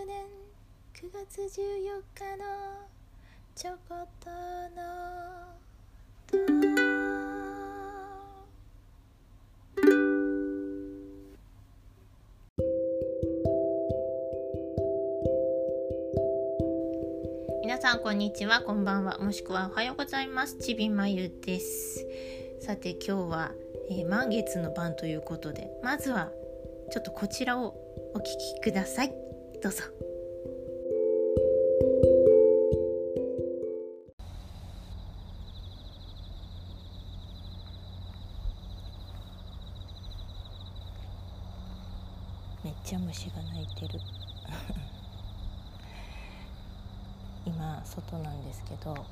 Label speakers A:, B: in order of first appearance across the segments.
A: 9月14日のちょこっとの皆さんこんにちはこんばんは。もしくはおはようございます。ちびまゆです。さて今日は、えー、満月の晩ということでまずはちょっとこちらをお聞きください。どうぞ。めっちゃ虫が鳴いてる。今外なんですけどあの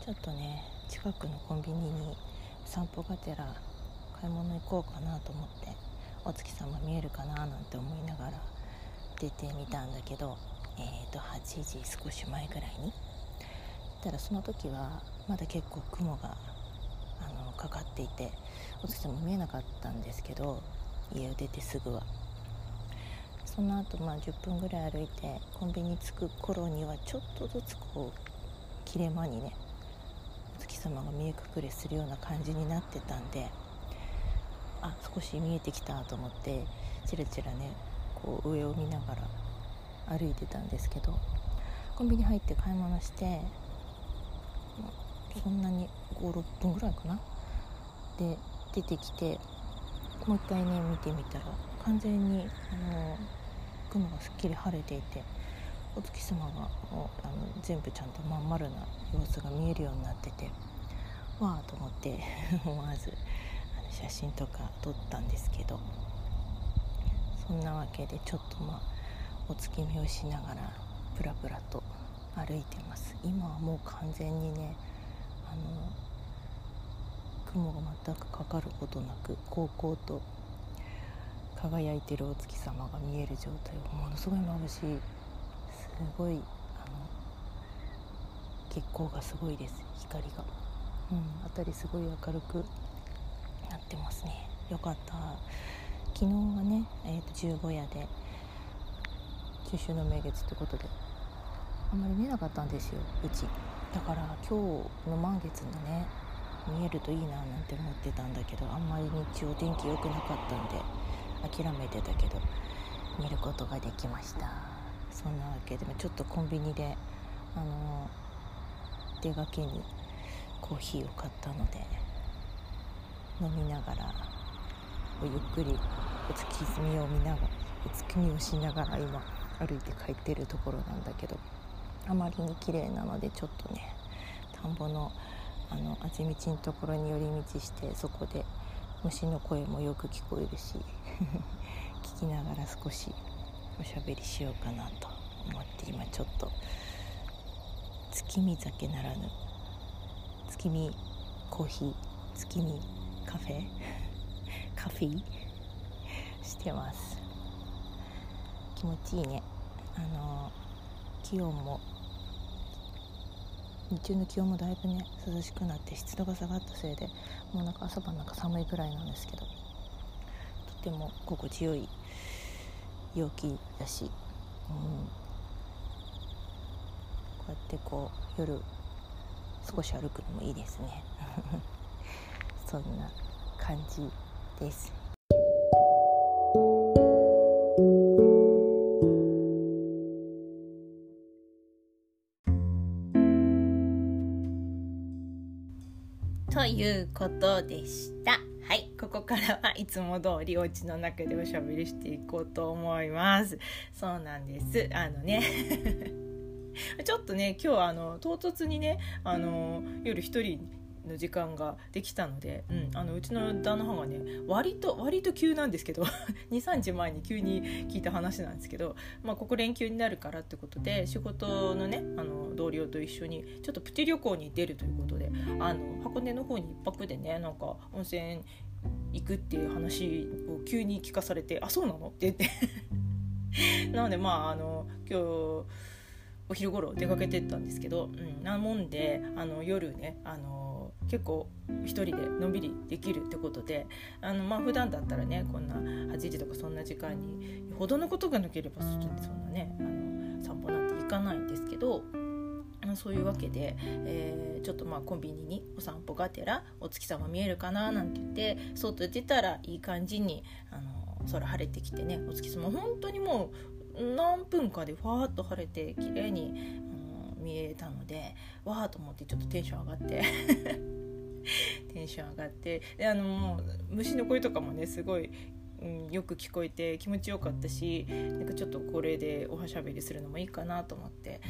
A: ー、ちょっとね近くのコンビニに散歩がてら買い物行こうかなと思って。お月様見えるかな？なんて思いながら出てみたんだけどえーと8時少し前ぐらいに。たらその時はまだ結構雲があのかかっていてお月様見えなかったんですけど家を出てすぐは。その後まあ10分ぐらい歩いてコンビニ着く頃にはちょっとずつこう切れ間にねお月様が見え隠れするような感じになってたんであ少し見えてきたと思ってチラチラねこう上を見ながら歩いてたんですけどコンビニ入って買い物してそんなに56分ぐらいかな。で出てきてもう一回ね見てみたら完全にあの雲がすっきり晴れていてお月様がもうあの全部ちゃんとまん丸な様子が見えるようになっててわあと思って 思わず写真とか撮ったんですけどそんなわけでちょっとまあお月見をしながらプラプラと歩いてます。今はもう完全にねあの雲が全くかかることなくこうこうと輝いてるお月様が見える状態ものすごい眩しいすごいあの月光がすごいです。光が、うん、辺りすごい明るくなってますね。よかった。昨日はね、えー、と十五夜で中秋の名月ってことであんまり見えなかったんですようち。だから今日の満月のね見えるといいななんて思ってたんだけどあんまり日曜天気良くなかったんで諦めてたけど見ることができました。そんなわけでちょっとコンビニであの出がけにコーヒーを買ったので飲みながらゆっくりお月見を見ながらお月見をしながら今歩いて帰ってるところなんだけどあまりに綺麗なのでちょっとね田んぼのあのあぜ道のところに寄り道してそこで虫の声もよく聞こえるし 聞きながら少しおしゃべりしようかなと思って今ちょっと月見酒ならぬ月見コーヒー月見カフェ？カフィしてます。気持ちいいね。あの気温も日中の気温もだいぶね涼しくなって湿度が下がったせいでもうなんか朝晩なんか寒いぐらいなんですけどとても心地よい陽気だし、うん、こうやってこう夜少し歩くのもいいですね。そんな感じです。ということでした。はい。ここからはいつも通りお家の中でおしゃべりしていこうと思います。そうなんです。あのね。ちょっとね今日あの唐突にねあの夜一人の時間ができたので、うん、あのうちの旦那さんがね割と割と急なんですけど 23時前に急に聞いた話なんですけど、まあ、ここ連休になるからってことで仕事のねあの同僚と一緒にちょっとプティ旅行に出るということであの箱根の方に1泊でねなんか温泉行くっていう話を急に聞かされて「あそうなの?」って言って なのでまああの今日お昼頃出かけてったんですけど、うん、なもんであの夜ねあの
B: 結構一人でのんびりできるってことであのまあ普段だったらねこんな8時とかそんな時間にほどのことがなければ外にそんなねあの散歩なんて行かないんですけどそういうわけで、えー、ちょっとまあコンビニにお散歩がてらお月様見えるかななんて言って外出たらいい感じにあの空晴れてきてねお月様本当にもう何分かでファーッと晴れて綺麗に見えたのでわーと思ってちょっとテンション上がって。テンション上がって。であの虫の声とかもねすごいうん、よく聞こえて気持ちよかったしなんかちょっとこれでおはしゃべりするのもいいかなと思って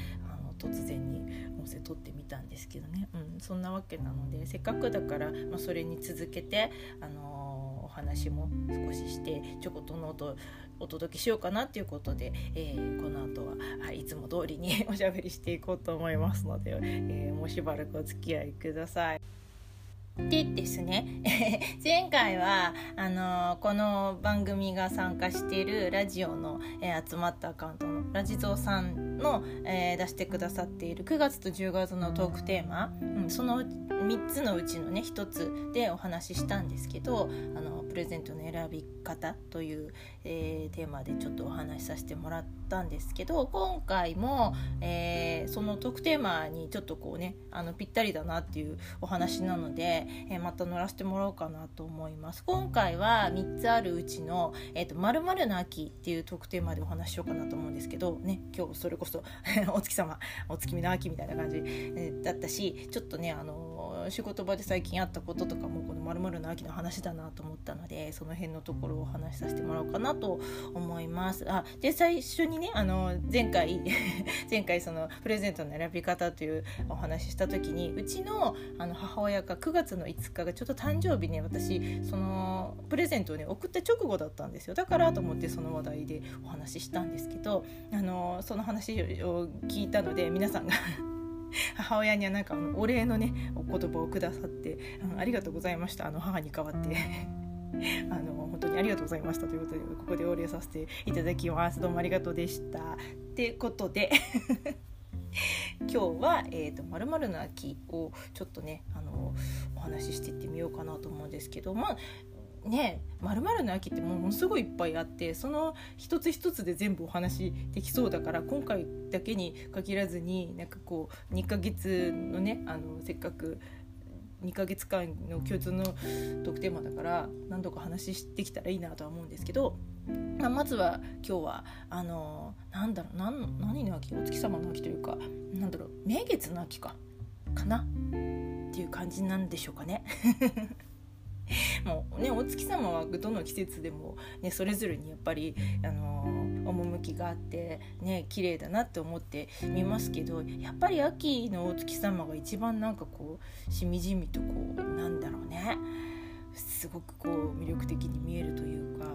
B: 突然に音声撮ってみたんですけどね、うん、そんなわけなのでせっかくだから、まあ、それに続けて、あのー、お話も少ししてちょこっとノートお届けしようかなっていうことで、えー、この後は、はい、つも通りにおしゃべりしていこうと思いますので、えー、もうしばらくお付き合いください。でですね 前回はあのこの番組が参加しているラジオの、えー、集まったアカウントのラジゾーさんの、えー、出してくださっている9月と10月のトークテーマ、うん、その3つのうちのね1つでお話ししたんですけどあのプレゼントの選び方という、えー、テーマでちょっとお話しさせてもらったんですけど今回も、えー、そのトークテーマにちょっとこうねあのぴったりだなっていうお話なので、えー、また乗らせてもらおうかなと思います。今回は3つあるうちの「えーと、〇〇の秋」っていうトークテーマでお話ししようかなと思うんですけどね今日それこそ お月様お月見の秋みたいな感じ、だったしちょっとねあの仕事場で最近あったこととかもこの「まるの秋」の話だなと思ったのでその辺のところをお話しさせてもらおうかなと思います。あで最初にねあの前回 前回そのプレゼントの選び方というお話しした時にうちのあの母親が9月の5日がちょっと誕生日ね私そのプレゼントをね送った直後だったんですよだからと思ってその話題でお話ししたんですけどあのその話を聞いたので皆さんが 母親にはなんかお礼のねお言葉をくださって、うん、ありがとうございました。あの母に代わって。あの本当にありがとうございました。ということでここでお礼させていただきます。どうもありがとうでした。ってことで 今日は、えーと、〇〇の秋をちょっとねあのお話ししていってみようかなと思うんですけどまあねまるの秋ってものすごいいっぱいあってその一つ一つで全部お話できそうだから今回だけに限らずになんかこう2ヶ月のねあのせっかく2ヶ月間の共通のトークテーマだから何度か話してきたらいいなとは思うんですけど、まあ、まずは今日はあのなんだろう何何の秋お月様の秋というかなんだろう名月の秋かかな？っていう感じなんでしょうかね。もうねお月様はどの季節でも、ね、それぞれにやっぱり、あのー、趣があってね綺麗だなって思って見ますけどやっぱり秋のお月様が一番なんかこうしみじみとこうなんだろうね。すごくこう魅力的に見えるというか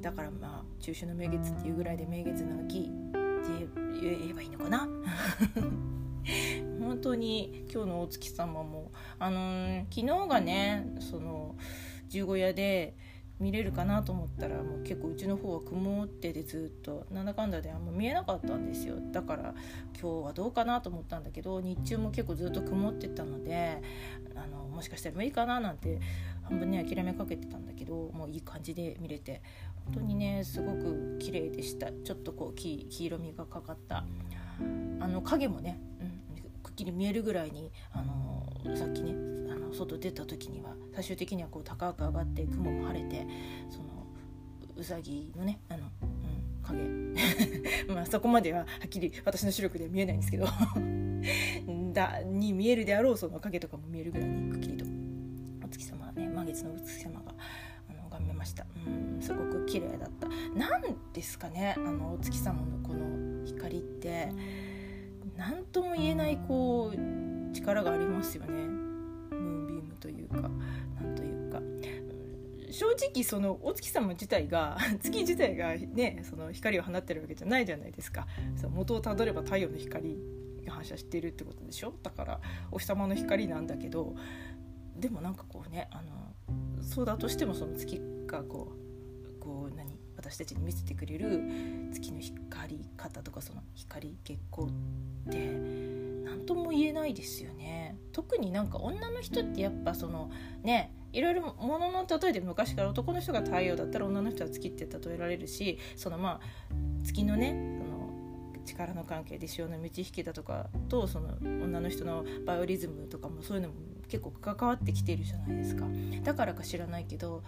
B: だからまあ中秋の名月っていうぐらいで名月の秋って言えばいいのかな？本当に今日のお月様もあのー、昨日がねその十五夜で見れるかなと思ったらもう結構うちの方は曇っててずっと。なんだかんだであんま見えなかったんですよ。だから今日はどうかなと思ったんだけど日中も結構ずっと曇ってたのであのもしかしたらもいいかななんて半分ね諦めかけてたんだけどもういい感じで見れて。本当にねすごく綺麗でした。ちょっとこう黄色みがかかった。あの影もね、きり見えるぐらいにあのさっきねあの外出た時には最終的にはこう高く上がって雲も晴れてそのうさぎのねあの、うん、影。まあそこまでははっきり私の視力では見えないんですけど だに見えるであろうその影とかも見えるぐらいにくっきりとお月様ね満月のお月様があの拝めました。うんすごく綺麗だった。何ですかねあのお月様のこの光って。何とも言えないこう力がありますよね。ムーンビームというかなんというか。正直そのお月様自体が 月自体がねその光を放ってるわけじゃないじゃないですか。その元をたどれば太陽の光が反射してるってことでしょ。だからお日様の光なんだけどでもなんかこうねあのそうだとしてもその月がこうこう何？私たちに見せてくれる月の光り方とかその光月光って何とも言えないですよね。特になんか女の人ってやっぱそのねいろいろものの例えで昔から男の人が太陽だったら女の人は月って例えられるしそのまあ月のねその力の関係で潮の満ち引きだとかとその女の人のバイオリズムとかもそういうのも結構関わってきているじゃないですか。だからか知らないけど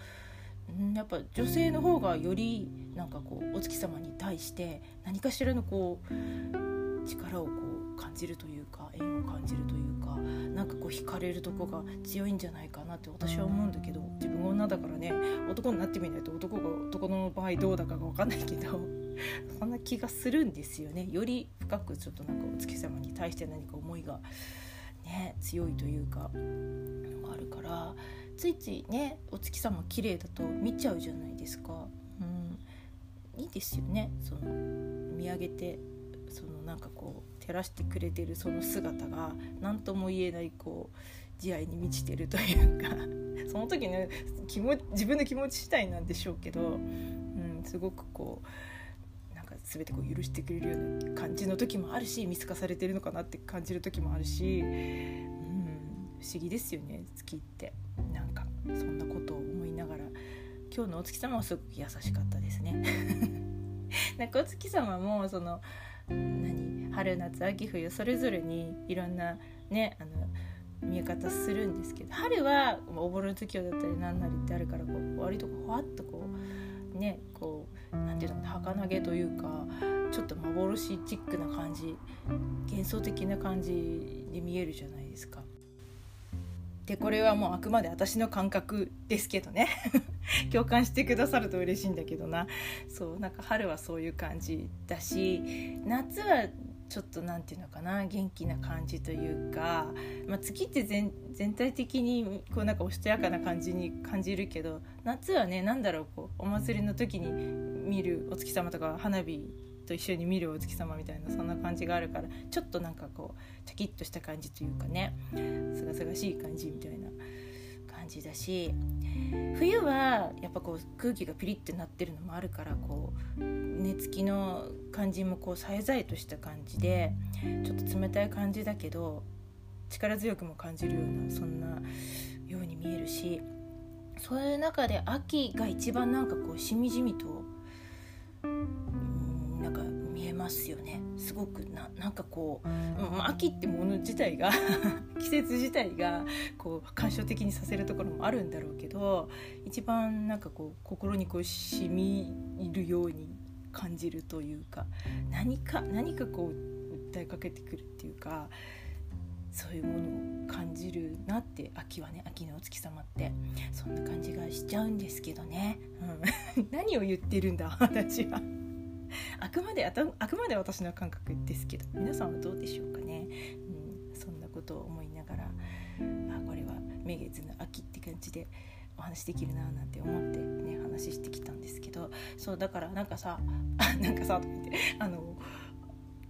B: やっぱ女性の方がよりなんかこうお月様に対して何かしらのこう力をこう感じるというか縁を感じるというかなんかこう惹かれるとこが強いんじゃないかなって私は思うんだけど自分が女だからね男になってみないと男が男の場合どうだかが分かんないけど そんな気がするんですよね。より深くちょっとなんかお月様に対して何か思いがね強いというかあるからついついねお月様綺麗だと見ちゃうじゃないですか。うん、いいですよねその見上げてそのなんかこう照らしてくれてるその姿が何とも言えないこう慈愛に満ちてるというか その時の気持自分の気持ち次第なんでしょうけど、うん、すごくこうなんか全てこう許してくれるような感じの時もあるし見透かされてるのかなって感じる時もあるし、うん、不思議ですよね月って。なそんなことを思いながら今日のお月様はすごく優しかったですね。なんかお月様もその何春夏秋冬それぞれにいろんなねあの見え方するんですけど春はおぼろ月夜だったり何なりってあるからこう割とふわっとこうねこう何て言うの儚げというかちょっと幻チックな感じ幻想的な感じに見えるじゃないですか。でこれはもうあくまで私の感覚ですけどね。共感してくださると嬉しいんだけどな。そうなんか春はそういう感じだし夏はちょっと何て言うのかな。元気な感じというか、まあ、月って全体的にこうなんかおしとやかな感じに感じるけど夏はね何だろうこうお祭りの時に見るお月様とか花火と一緒に見るお月様みたいなそんな感じがあるからちょっとなんかこうチャキッとした感じというかねすがすがしい感じみたいな感じだし冬はやっぱこう空気がピリッてなってるのもあるからこう寝つきの感じもこうさえざえとした感じでちょっと冷たい感じだけど力強くも感じるようなそんなように見えるしそういう中で秋が一番なんかこうしみじみとますよね。すごくななんかこう、うん、秋ってもの自体が 季節自体がこう感傷的にさせるところもあるんだろうけど一番なんかこう心にこうしみるように感じるというか何か何かこう訴えかけてくるっていうかそういうものを感じるなって秋はね秋のお月様ってそんな感じがしちゃうんですけどね、うん、何を言ってるんだ私は。あくまであくまで私の感覚ですけど皆さんはどうでしょうかね、うん、そんなことを思いながらあこれは名月の秋って感じでお話できるななんて思ってね話してきたんですけどそうだからなんかさ なんかさとか言ってあの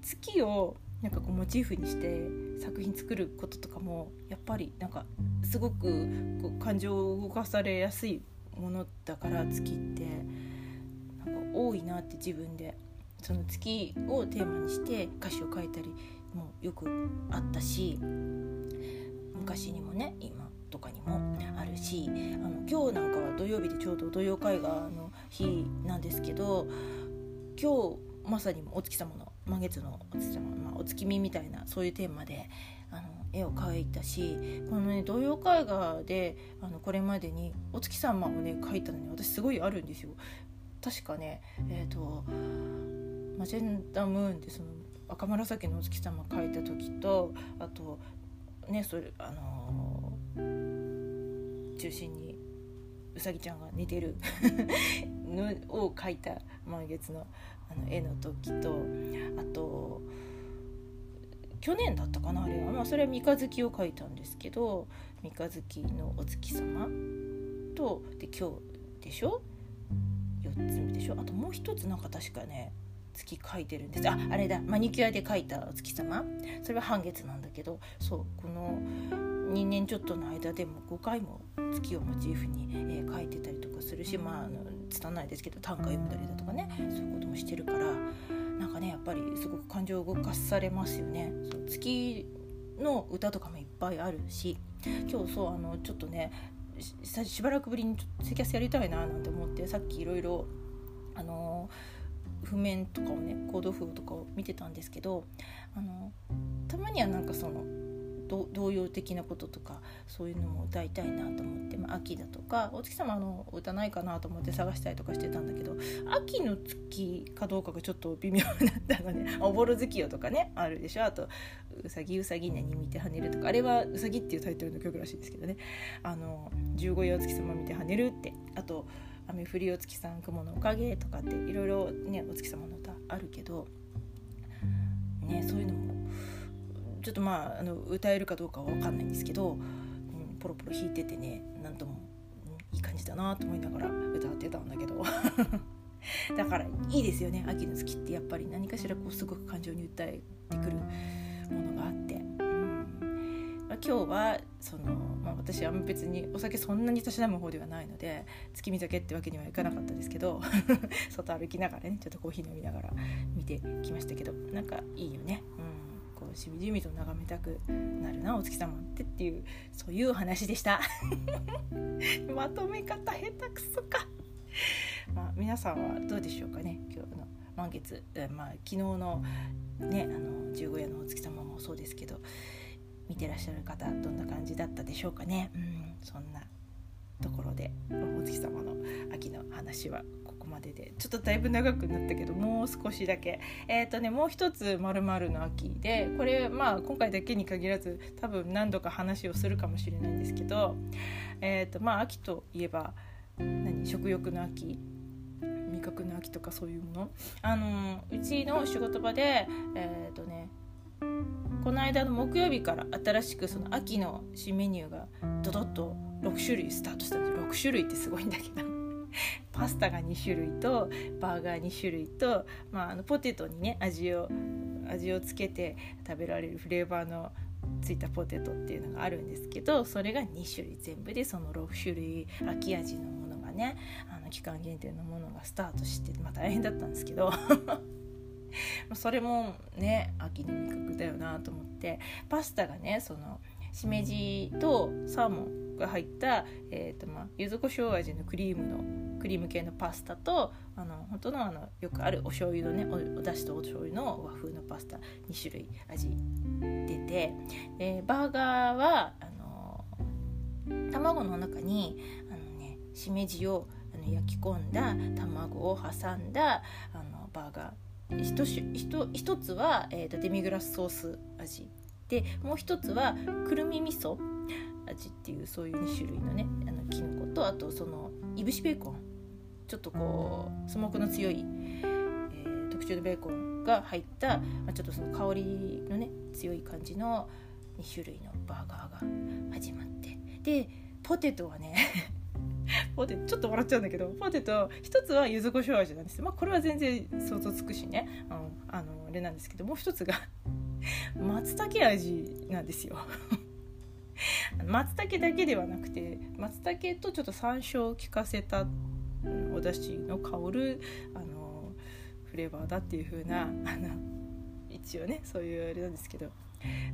B: 月をなんかこうモチーフにして作品作ることとかもやっぱりなんかすごくこう感情を動かされやすいものだから月って。多いなって自分でその月をテーマにして歌詞を書いたりもよくあったし昔にもね今とかにもあるしあの今日なんかは土曜日でちょうど土曜絵画の日なんですけど今日まさにお月様の満月のお月様、まあ、お月見みたいなそういうテーマであの絵を描いたしこのね童謡絵画であのこれまでにお月様をね描いたのに私すごいあるんですよ。確かねえっ、ー、とマジェンダムーンってその赤紫のお月様描いた時とあとねそれあのー、中心にうさぎちゃんが寝てる のを描いた満月のあの絵の時とあと去年だったかなあれは、まあ、それは三日月を描いたんですけど三日月のお月様とで今日でしょ？4つ目でしょ？あともう一つなんか確かね月書いてるんです。ああれだ。マニキュアで描いたお月様？それは半月なんだけどそう。この2年ちょっとの間でも5回も月をモチーフに、えー、描いてたりとかするしまああの拙いですけど短歌読んだりだとかね。そういうこともしてるからなんかねやっぱりすごく感情を動かされますよね。そう。月の歌とかもいっぱいあるし今日そうあのちょっとねしばらくぶりにツイキャスやりたいななんて思ってさっきいろいろあの譜面とかをねコード譜とかを見てたんですけどあのたまにはなんかその童謡的なこととかそういうのも歌いたいなと思って、まあ、秋だとかお月様の歌ないかなと思って探したりとかしてたんだけど秋の月かどうかがちょっと微妙だったので「おぼろ月夜」とかねあるでしょ。あと「うさぎうさぎねに見て跳ねる」とかあれは「うさぎ」っていうタイトルの曲らしいんですけどね「あの十五夜お月様見て跳ねる」ってあと「雨降りお月さん雲のおかげ」とかっていろいろねお月様の歌あるけどねそういうのもちょっとまああの歌えるかどうかは分かんないんですけど、うん、ポロポロ弾いててねなんとも、うん、いい感じだなと思いながら歌ってたんだけど だからいいですよね秋の月ってやっぱり何かしらこうすごく感情に訴えてくるものがあって。ま、今日はその、まあ、私は別にお酒そんなにたしなむ方ではないので月見酒ってわけにはいかなかったですけど 外歩きながらねちょっとコーヒー飲みながら見てきましたけどなんかいいよね。うんうしみじみと眺めたくなるなお月様ってっていうそういう話でした。まとめ方下手くそか。まあ皆さんはどうでしょうかね今日の満月、まあ、昨日のねあの十五夜のお月様もそうですけど見てらっしゃる方どんな感じだったでしょうかね、うん、そんなところでお月様の秋の話は。こまででちょっとだいぶ長くなったけどもう少しだけ。えっ、ー、とねもう一つ「まるの秋で」これまあ今回だけに限らず多分何度か話をするかもしれないんですけどえっ、ー、とまあ秋といえば何食欲の秋味覚の秋とかそういうもの？あのうちの仕事場でえっ、ー、とねこの間の木曜日から新しくその秋の新メニューがドドッと6種類スタートしたんです。6種類ってすごいんだけど。パスタが2種類とバーガー2種類と、まあ、あのポテトにね味を味をつけて食べられるフレーバーのついたポテトっていうのがあるんですけどそれが2種類全部でその6種類秋味のものがねあの期間限定のものがスタートして、まあ、大変だったんですけど それもね秋の味覚だよなと思ってパスタがねそのしめじとサーモンが入った、えーとまあ、柚子胡椒味のクリームのクリーム系のパスタとあの本当のあのよくあるお醤油のねおお出汁とお醤油の和風のパスタ2種類味出てでバーガーはあの卵の中にあの、ね、しめじをあの焼き込んだ卵を挟んだあのバーガー。一一一つは、えーとデミグラスソース味。でもう一つはくるみ味噌。味っていうそういう2種類のねあのきのことあとそのいぶしベーコン。ちょっとこうスモークの強い、えー、特注のベーコンが入った、まあ、ちょっとその香りのね強い感じの2種類のバーガーが始まって。でポテトはね ポテトちょっと笑っちゃうんだけどポテト一つは柚子胡椒味なんですまあこれは全然想像つくしね、うん、あのあれなんですけどもう一つが松茸味なんですよ。松茸だけではなくて松茸とちょっと山椒を効かせたお出汁の香るあのフレーバーだっていう風な あの一応ねそういうあれなんですけど。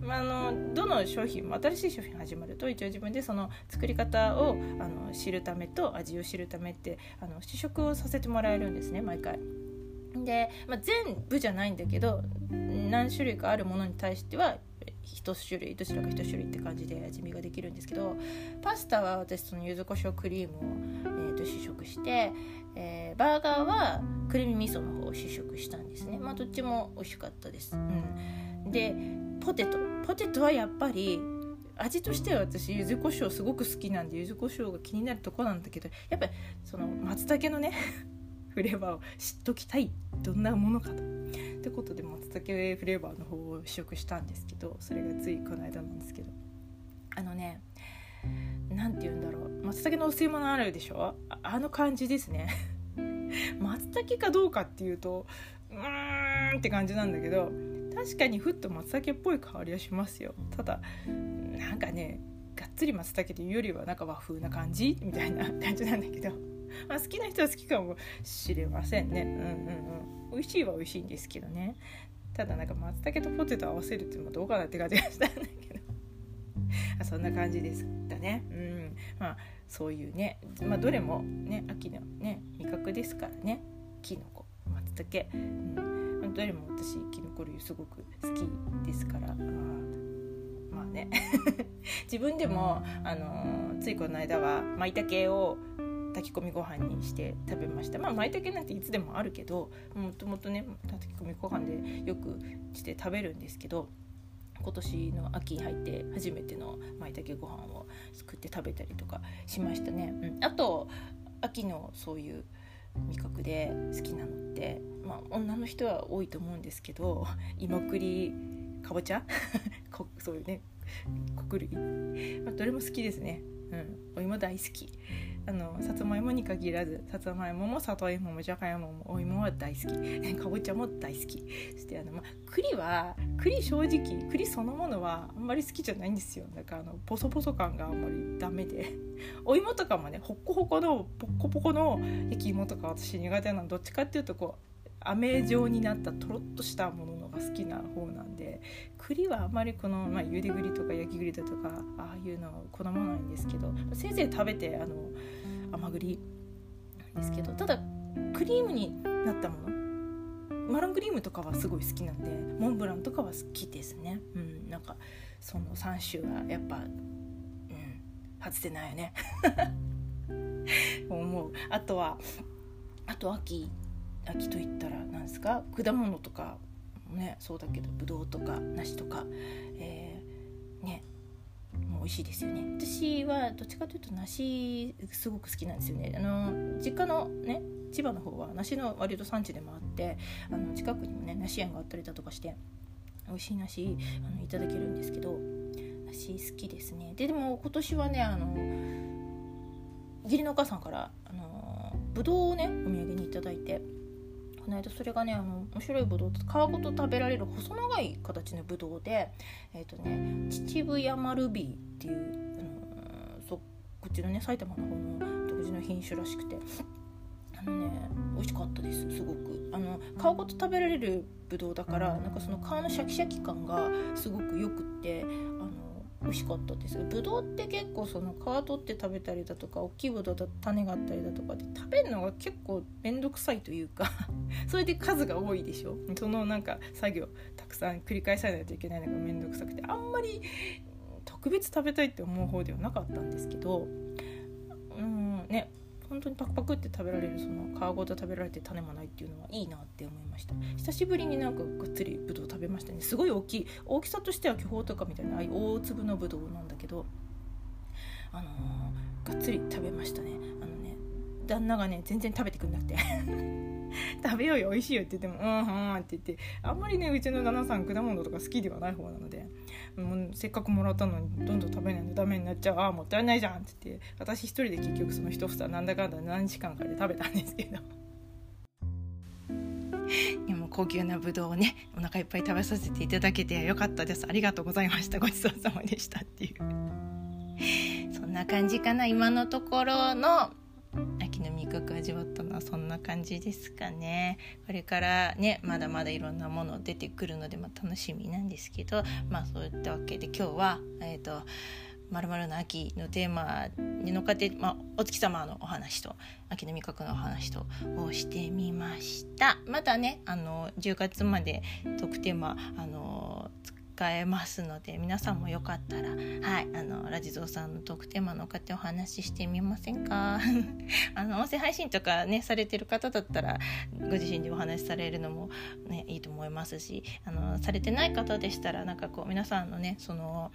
B: まあ、あのどの商品も新しい商品始まると一応自分でその作り方をあの知るためと味を知るためってあの試食をさせてもらえるんですね毎回。で、まあ、全部じゃないんだけど何種類かあるものに対しては一種類どちらか一種類って感じで味見ができるんですけどパスタは私その柚子胡椒クリームを、えー、と試食して、えー、バーガーはクリーム味噌の方を試食したんですね。まあどっちも美味しかったです、うん、でポテト。ポテトはやっぱり味としては私柚子胡椒すごく好きなんで柚子胡椒が気になるとこなんだけどやっぱりその松茸のね フレーバーを知っときたい。どんなものかと。ってことで松茸フレーバーの方を試食したんですけどそれがついこの間なんですけど。あのね何て言うんだろう。松茸のお吸い物あるでしょ？あの感じですね。松茸かどうかっていうとうーんって感じなんだけど確かにふっと松茸っぽい香りはしますよ。ただなんかねがっつり松茸というよりはなんか和風な感じ？みたいな感じなんだけど。まあ、好きな人は好きかもしれませんね。うんうんうん。美味しいは美味しいんですけどね。ただなんか松茸とポテト合わせるっていうのもどうかなって感じがしたんだけど。あそんな感じですだね。うん。まあそういうね。まあどれもね秋のね味覚ですからね。きのこ松茸、うん、どれも私きのこ類すごく好きですから。まあね。自分でも、あのー、ついこの間は舞茸を炊き込みご飯にして食べましたまあ舞茸なんていつでもあるけどもともとね炊き込みご飯でよくして食べるんですけど今年の秋に入って初めての舞茸ご飯を作って食べたりとかしましたね。うん、あと秋のそういう味覚で好きなのって、まあ、女の人は多いと思うんですけど芋栗かぼちゃ？そういうね穀類、まあ、どれも好きですね。うん、お芋大好き。あのさつまいもに限らずさつまいもも里芋もじゃがいももお芋は大好き。かぼちゃも大好き。そしてあの、まあ、栗は栗正直栗そのものはあんまり好きじゃないんですよ。だからあのポソポソ感があんまりダメで。お芋とかもねほっこほこのポッコポコの焼き芋とか私苦手なの。どっちかっていうとこう飴状になったとろっとしたもののが好きな方なんで栗はあまりこの、まあ、茹で栗とか焼き栗だとかああいうのは好まないんですけどせいぜい食べてあの甘栗なんですけどただクリームになったものマロンクリームとかはすごい好きなんでモンブランとかは好きですね。うんなんかその3種はやっぱうん外せないよね。思う。あとはあと秋秋といったら何ですか？果物とかねそうだけどぶどうとか梨とか、えー、ねもう美味しいですよね。私はどっちかというと梨すごく好きなんですよね。あの実家のね千葉の方は梨の割と産地でもあってあの近くにもね梨園があったりだとかして美味しい梨あのいただけるんですけど梨好きですね。ででも今年はねあの義理のお母さんからあのぶどうをねお土産に頂いての間それがねあの面白いぶどう皮ごと食べられる細長い形のぶどうでえっ、ー、とね秩父山ルビーっていう、あのそこっちのね埼玉の方の独自の品種らしくてあのね美味しかったですすごく。あの皮ごと食べられるぶどうだからなんかその皮のシャキシャキ感がすごくよくってあの美味しかったです。ぶどうって結構その皮取って食べたりだとか大きいぶどうだと種があったりだとかで食べるのが結構面倒くさいというか それで数が多いでしょ。そのなんか作業たくさん繰り返さないといけないのが面倒くさくてあんまり特別食べたいって思う方ではなかったんですけどうんね。本当にパクパクって食べられるその皮ごと食べられて種もないっていうのはいいなって思いました。久しぶりになんかがっつりぶどう食べましたね。すごい大きい大きさとしては巨峰とかみたいなああいう大粒のぶどうなんだけどあのー、がっつり食べましたね。あのね旦那がね全然食べてくんなくて。食べようよ美味しいよって言っても「うんうん」って言って。あんまりねうちの旦那さん果物とか好きではない方なので。もうせっかくもらったのにどんどん食べないとダメになっちゃうああもったいないじゃんって言って。私一人で結局その一房なんだかんだ何時間かで食べたんですけど。でも高級なぶどうをねお腹いっぱい食べさせていただけてよかったです。ありがとうございました。ごちそうさまでしたっていう。そんな感じかな今のところの。秋の味わったのはそんな感じですかね。これからねまだまだいろんなもの出てくるので、まあ、楽しみなんですけどまあそういったわけで今日はえっ、ー、とまるの秋のテーマに乗っかって、まあ、お月様のお話と秋の味覚のお話とをしてみました。またねあの10月までトークテーマあの使えますので皆さんもよかったらはいあのラジゾーさんのトークテーマの方お話ししてみませんか？あの音声配信とかねされてる方だったらご自身でお話しされるのもねいいと思いますしあのされてない方でしたらなんかこう皆さんのねその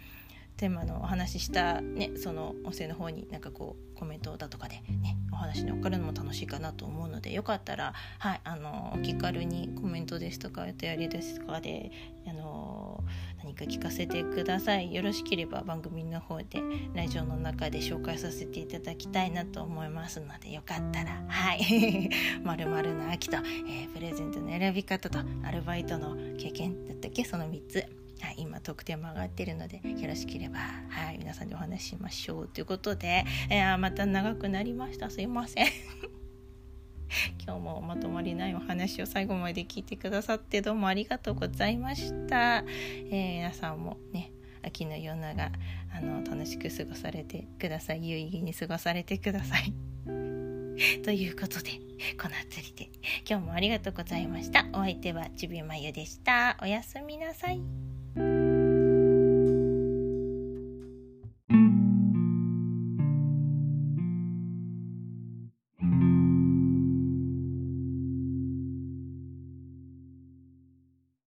B: テーマのお話ししたねその音声の方になんかこうコメントだとかでねお話に送るのも楽しいかなと思うのでよかったらはいあのお気軽にコメントですとかお便りですとかであの何か聞かせてください。よろしければ番組の方でラジオの中で紹介させていただきたいなと思いますのでよかったらはい。まるの秋と、えー、プレゼントの選び方とアルバイトの経験だったっけ？その3つ。はい、今特典も上がってるのでよろしければ、はい、皆さんでお話ししましょう。ということで、えー、また長くなりました。すいません。
A: 今日もまとまりないお話を最後まで聞いてくださってどうもありがとうございました、えー、皆さんもね秋の夜長あの楽しく過ごされてください。有意義に過ごされてください。ということでこの辺りで今日もありがとうございました。お相手はちびまゆでした。おやすみなさい。